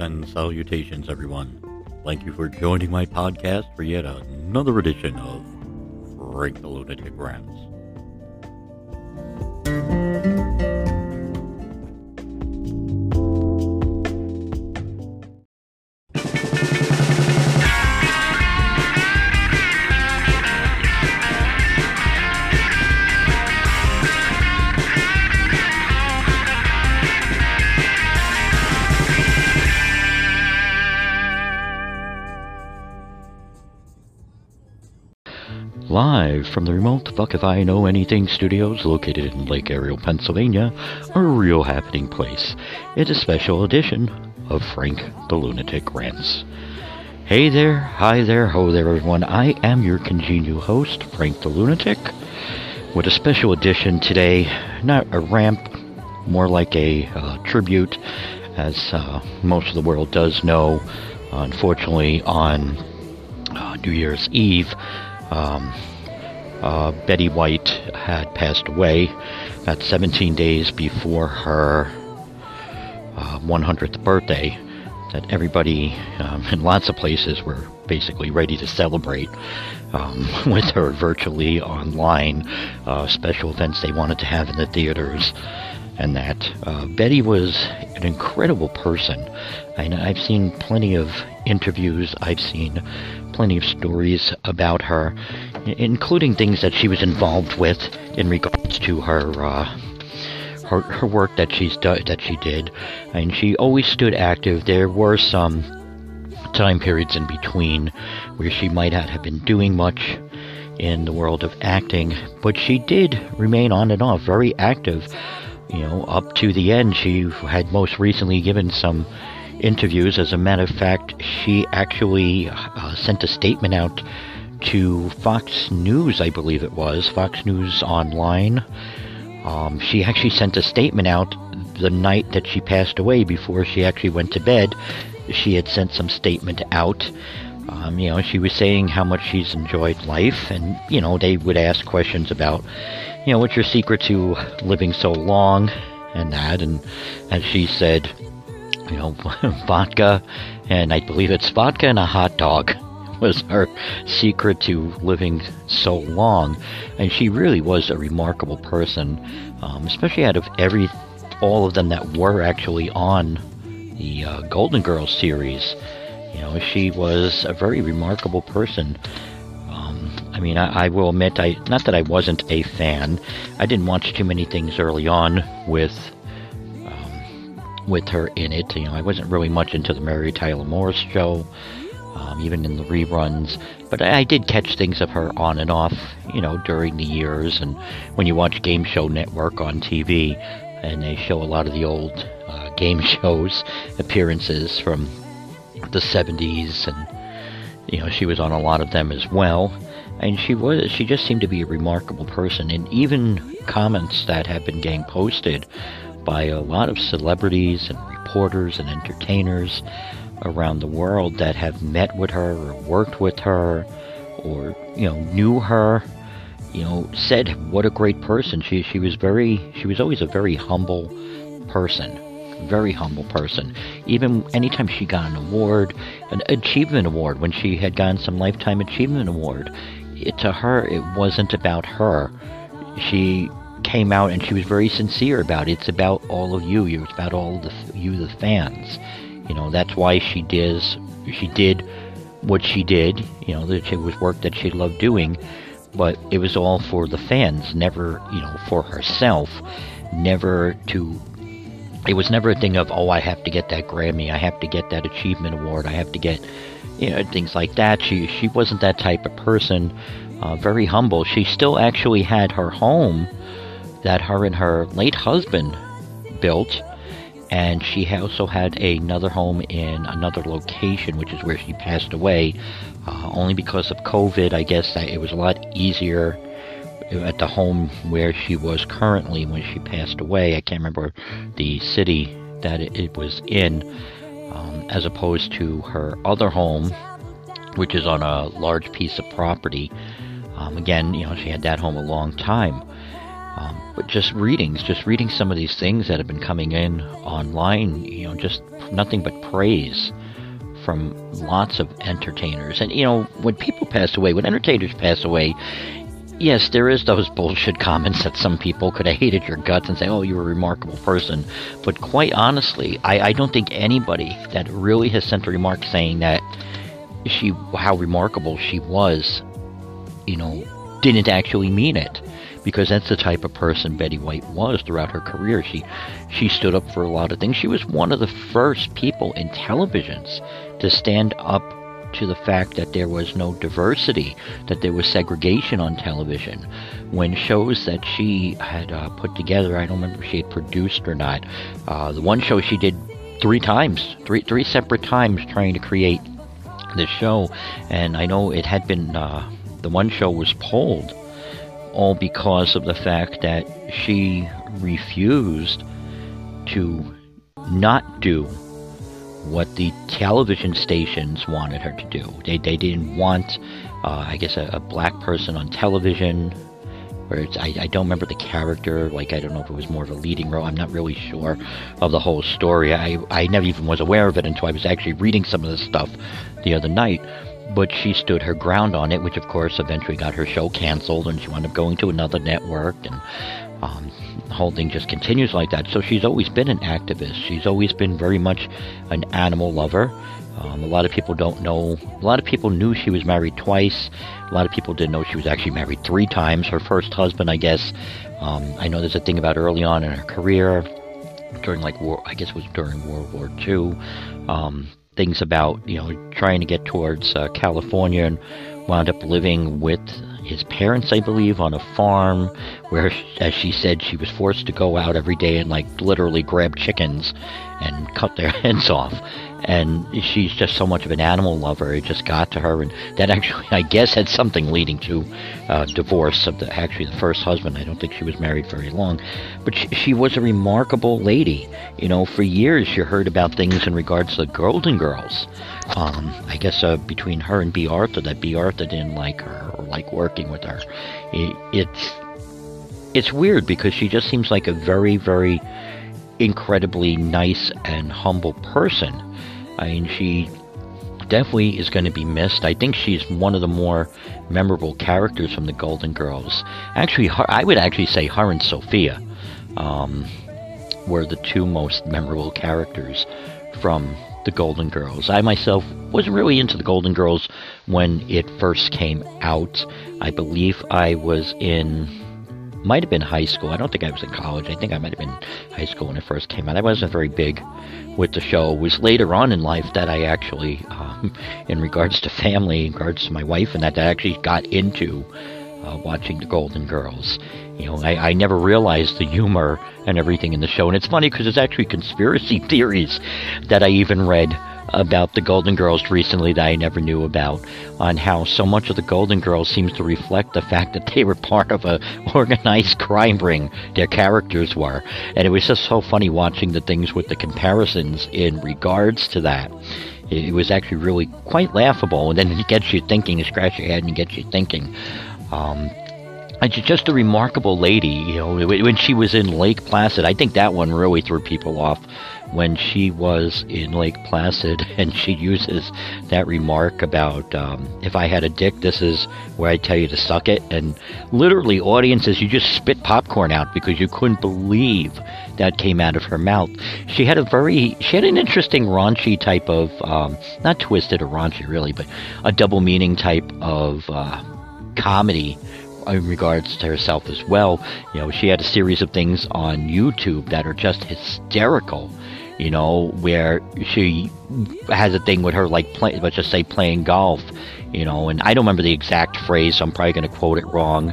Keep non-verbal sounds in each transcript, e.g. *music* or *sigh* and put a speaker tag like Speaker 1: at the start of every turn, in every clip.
Speaker 1: And salutations, everyone. Thank you for joining my podcast for yet another edition of Frank the Lunatic Rants. Live from the remote Fuck If I Know Anything studios located in Lake Ariel, Pennsylvania, a real happening place. It's a special edition of Frank the Lunatic Rants. Hey there, hi there, ho there, everyone. I am your congenial host, Frank the Lunatic, with a special edition today. Not a ramp, more like a uh, tribute, as uh, most of the world does know. Unfortunately, on uh, New Year's Eve, um, uh, Betty White had passed away about 17 days before her uh, 100th birthday. That everybody um, in lots of places were basically ready to celebrate um, *laughs* with her virtually online uh, special events they wanted to have in the theaters and that. Uh, Betty was an incredible person. I I've seen plenty of interviews, I've seen plenty of stories about her, including things that she was involved with in regards to her uh, her, her work that she's do- that she did, and she always stood active. There were some time periods in between where she might not have been doing much in the world of acting, but she did remain on and off very active. You know, up to the end, she had most recently given some interviews. As a matter of fact, she actually uh, sent a statement out to Fox News, I believe it was, Fox News Online. Um, she actually sent a statement out the night that she passed away before she actually went to bed. She had sent some statement out. Um, you know, she was saying how much she's enjoyed life, and, you know, they would ask questions about, you know, what's your secret to living so long and that, and as she said, you know, *laughs* vodka, and I believe it's vodka and a hot dog *laughs* was her secret to living so long. And she really was a remarkable person, um, especially out of every, all of them that were actually on the uh, Golden Girls series. You know, she was a very remarkable person. Um, I mean, I, I will admit, I not that I wasn't a fan. I didn't watch too many things early on with with her in it. You know, I wasn't really much into the Mary Tyler Moore show, um, even in the reruns, but I did catch things of her on and off, you know, during the years. And when you watch Game Show Network on TV, and they show a lot of the old uh, game *laughs* shows appearances from the 70s, and you know, she was on a lot of them as well. And she was, she just seemed to be a remarkable person. And even comments that have been getting posted by a lot of celebrities and reporters and entertainers around the world that have met with her or worked with her or you know knew her you know said what a great person she she was very she was always a very humble person very humble person. Even anytime she got an award an achievement award when she had gotten some lifetime achievement award it, to her it wasn't about her. She came out and she was very sincere about it. It's about all of you. It's about all the you, the fans. You know, that's why she did she did what she did. You know, that it was work that she loved doing, but it was all for the fans, never you know for herself. Never to. It was never a thing of oh I have to get that Grammy, I have to get that achievement award, I have to get you know things like that. She she wasn't that type of person. Uh, very humble. She still actually had her home that her and her late husband built. And she also had another home in another location, which is where she passed away. Uh, only because of COVID, I guess that it was a lot easier at the home where she was currently when she passed away. I can't remember the city that it, was in, um, as opposed to her other home, which is on a large piece of property. Um, again, you know, she had that home a long time. Um, but just readings, just reading some of these things that have been coming in online, you know, just nothing but praise from lots of entertainers. And, you know, when people pass away, when entertainers pass away, yes, there is those bullshit *laughs* comments that some people could have hated your guts and say, oh, you're a remarkable person. But quite honestly, I, I don't think anybody that really has sent a remark saying that she, how remarkable she was, you know, didn't actually mean it. Because that's the type of person Betty White was throughout her career. She, she stood up for a lot of things. She was one of the first people in televisions to stand up to the fact that there was no diversity, that there was segregation on television. When shows that she had uh, put together, I don't remember if she had produced or not. Uh, the one show she did three times, three three separate times, trying to create this show, and I know it had been uh, the one show was pulled, all because of the fact that she refused to not do what the television stations wanted her to do. They, they didn't want, uh, I guess, a, a, black person on television. Where it's, I, I don't remember the character. Like, I don't know if it was more of a leading role. I'm not really sure of the whole story. I, I never even was aware of it until I was actually reading some of the stuff the other night. But she stood her ground on it, which of course eventually got her show canceled, and she wound up going to another network. And um, the whole thing just continues like that. So she's always been an activist. She's always been very much an animal lover. Um, a lot of people don't know. A lot of people knew she was married twice. A lot of people didn't know she was actually married three times. Her first husband, I guess. Um, I know there's a thing about early on in her career, during like war. I guess it was during World War II. Um, things about you know trying to get towards uh, California and wound up living with his parents, I believe, on a farm where, as she said, she was forced to go out every day and, like, literally grab chickens and cut their *laughs* heads off. And she's just so much of an animal lover, it just got to her. And that actually, *laughs* I guess, had something leading to uh, divorce of the actually the first husband. I don't think she was married very long. But she, she was a remarkable lady. You know, for years you heard about things in regards to the Golden Girls um, I guess uh, between her and Bea Arthur, that Bea Arthur didn't like her or like working with her. It, it's it's weird because she just seems like a very, very incredibly nice and humble person. I mean, she definitely is going to be missed. I think she's one of the more memorable characters from the Golden Girls. Actually, her, I would actually say her and Sophia um, were the two most memorable characters from the Golden Girls. I myself wasn't really into the Golden Girls when it first came out. I believe I was in, might have been high school. I don't think I was in college. I think I might have been high school when it first came out. I wasn't very big with the show. It was later on in life that I actually, um, *laughs* in regards to family, in regards to my wife, and that, that I actually got into uh, watching the Golden Girls. You know, I, I never realized the humor and everything in the show. And it's funny because there's actually conspiracy *laughs* theories that I even read about the Golden Girls recently that I never knew about on how so much of the Golden Girls seems to reflect the fact that they were part of a *laughs* organized crime ring. Their characters were, and it was just so funny watching the things with the comparisons in regards to that. It was actually really quite laughable, and then it gets you thinking. You scratch your head and it gets you thinking. Um, just a remarkable lady, you know. When she was in Lake Placid, I think that one really threw people off. When she was in Lake Placid, *laughs* and she uses that remark about, um, "If I had a dick, this is where I tell you to suck it," and literally, audiences, you just spit popcorn out because you couldn't believe that came out of her mouth. She had a very, she had an interesting raunchy type of, um, not twisted or raunchy really, but a double meaning type of uh, comedy in regards to herself as well. You know, she had a series of things on YouTube that are just hysterical. You know, where she has a thing with her like play, let's just say playing golf. You know, and I don't remember the exact phrase, so I'm probably going to quote it wrong.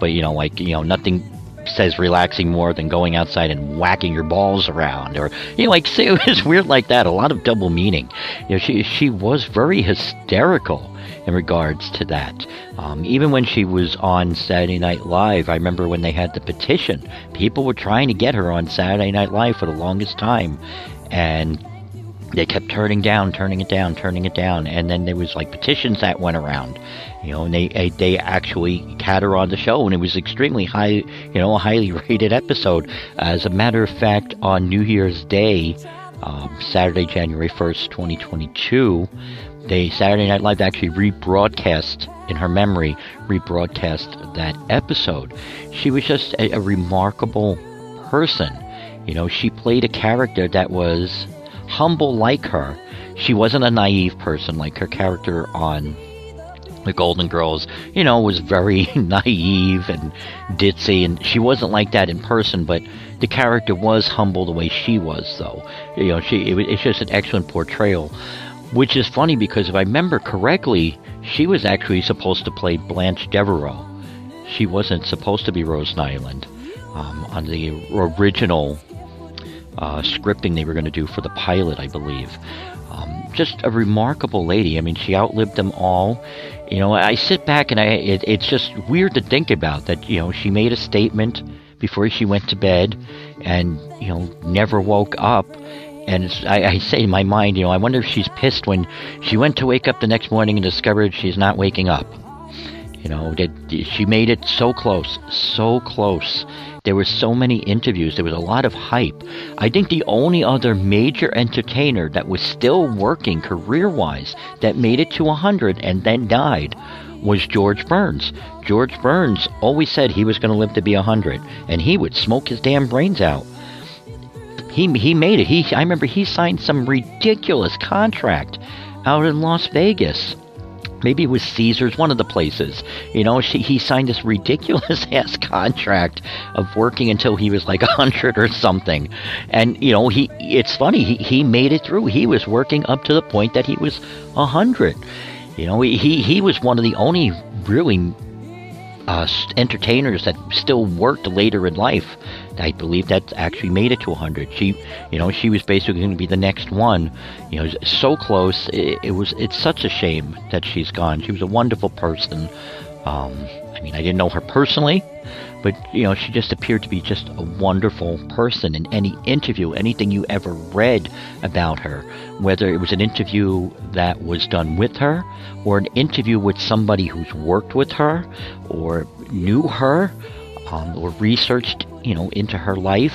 Speaker 1: But you know, like you know, nothing says relaxing more than going outside and whacking your balls around or you know like *laughs* it was weird like that a lot of double meaning you know she she was very hysterical in regards to that. Um, even when she was on Saturday Night Live, I remember when they had the petition, people were trying to get her on Saturday Night Live for the longest time. And they kept turning down, turning it down, turning it down, and then there was like petitions that went around, you know, and they they actually had her on the show, and it was extremely high, you know, a highly *laughs* rated episode. As a matter of fact, on New Year's Day, um, Saturday, January first, 2022, they Saturday Night Live actually rebroadcast in her memory, rebroadcast that episode. She was just a, a remarkable person. You know, she played a character that was humble like her. She wasn't a naive person like her character on the Golden Girls, you know, was very *laughs* naive and ditzy, and she wasn't like that in person, but the character was humble the way she was, though. You know, she it, it's just an excellent portrayal, which is funny because if I remember correctly, she was actually supposed to play Blanche Devereaux. She wasn't supposed to be Rose Nylund um, on the original uh, scripting they were going to do for the pilot, I believe. Um, just a remarkable lady. I mean, she outlived them all. You know, I sit back and I it, it's just weird to think about that. You know, she made a statement before she went to bed, and you know, never woke up. And I, I say in my mind, you know, I wonder if she's pissed when she went to wake up the next morning and discovered she's not waking up. You know, that she made it so close, so close. There were so many interviews. There was a lot of hype. I think the only other major entertainer that was still working career-wise that made it to 100 and then died was George Burns. George Burns always said he was going to live to be 100, and he would smoke his damn brains out. He he made it. He I remember he signed some ridiculous contract out in Las Vegas maybe it was Caesars, one of the places. You know, she, he signed this ridiculous *laughs* ass contract of working until he was like *laughs* a hundred or something. And you know, he it's funny he he made it through. He was working up to the point that he was a hundred. You know, he he was one of the only really uh, entertainers that still worked later in life. I believe that actually made it to 100. She, you know, she was basically going to be the next one. You know, so close. It, it, was. It's such a shame that she's gone. She was a wonderful person. Um, I mean, I didn't know her personally, but you know, she just appeared to be just a wonderful person. In any interview, anything you ever read about her, whether it was an interview that was done with her, or an interview with somebody who's worked with her, or knew her, um, or researched, you know, into her life.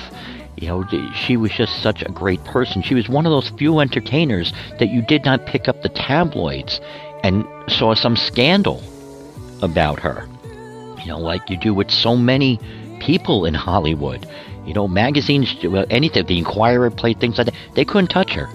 Speaker 1: You know, she was just such a great person. She was one of those few entertainers that you did not pick up the tabloids and saw some scandal about her. You know, like you do with so many people in Hollywood. You know, magazines, anything, the Inquirer played things like that. They couldn't touch her.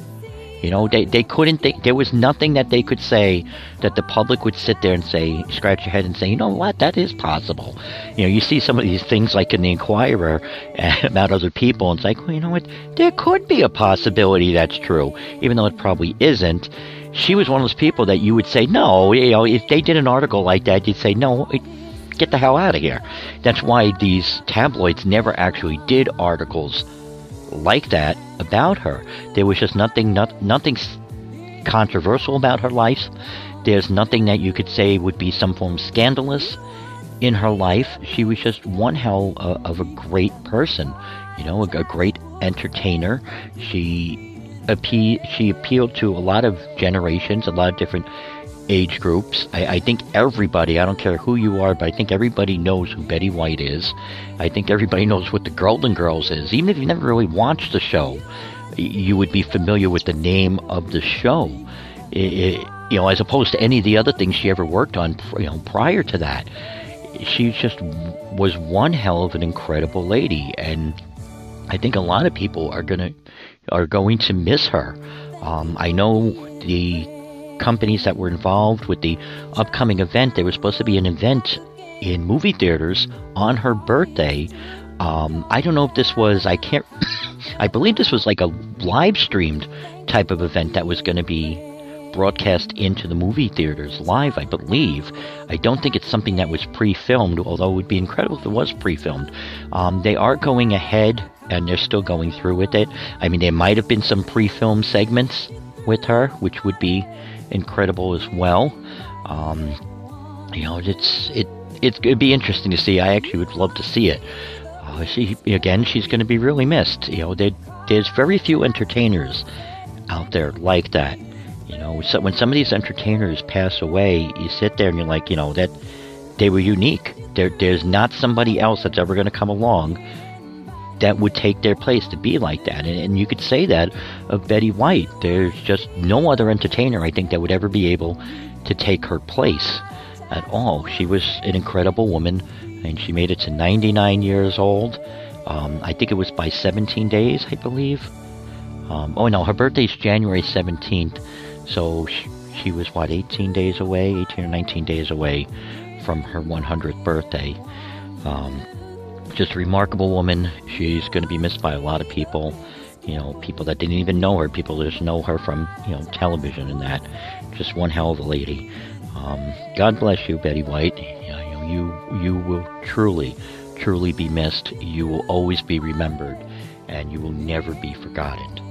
Speaker 1: You know, they, they couldn't think, there was nothing that they could say that the public would sit there and say, scratch your head and say, you know what, that is possible. You know, you see some of these things like in the Inquirer *laughs* about other people, and it's like, well, you know what, there could be a possibility that's true, even though it probably isn't. She was one of those people that you would say, no, you know, if they did an article like that, you'd say, no, get the hell out of here. That's why these tabloids never actually did articles like that about her. There was just nothing, not, nothing controversial about her life. There's nothing that you could say would be some form scandalous in her life. She was just one hell of a great person, you know, a, great entertainer. She appe- she appealed to a lot of generations, a lot of different age groups. I, I, think everybody, I don't care who you are, but I think everybody knows who Betty White is. I think everybody knows what the Golden Girls is. Even if you never really watched the show, you would be familiar with the name of the show. It, it, you know, as opposed to any of the other things she ever worked on, you know, prior to that. She just was one hell of an incredible lady, and I think a lot of people are gonna are going to miss her. Um, I know the companies that were involved with the upcoming event. There was supposed to be an event in movie theaters on her birthday. Um, I don't know if this was, I can't, *coughs* I believe this was like a live streamed type of event that was going to be broadcast into the movie theaters live, I believe. I don't think it's something that was pre filmed, although it would be incredible if it was pre filmed. Um, they are going ahead and they're still going through with it. I mean, there might have been some pre filmed segments with her, which would be incredible as well. Um, you know, it's it it's it'd be interesting to see. I actually would love to see it. Uh, she again, she's going to be really missed. You know, there, there's very few entertainers out there like that. You know, so when some of these entertainers pass away, you sit there and you're like, you know, that they were unique. There, there's not somebody else that's ever going to come along that would take their place to be like that. And, and, you could say that of Betty White. There's just no other entertainer, I think, that would ever be able to take her place at all. She was an incredible woman, and she made it to 99 years old. Um, I think it was by 17 days, I believe. Um, oh no, her birthday's January 17th, so she, she was what 18 days away, 18 or 19 days away from her 100th birthday. Um, just a remarkable woman. She's going to be missed by a lot of people. You know, people that didn't even know her, people that just know her from you know television and that. Just one hell of a lady. Um, God bless you, Betty White. You know, you you will truly, truly be missed. You will always be remembered, and you will never be forgotten.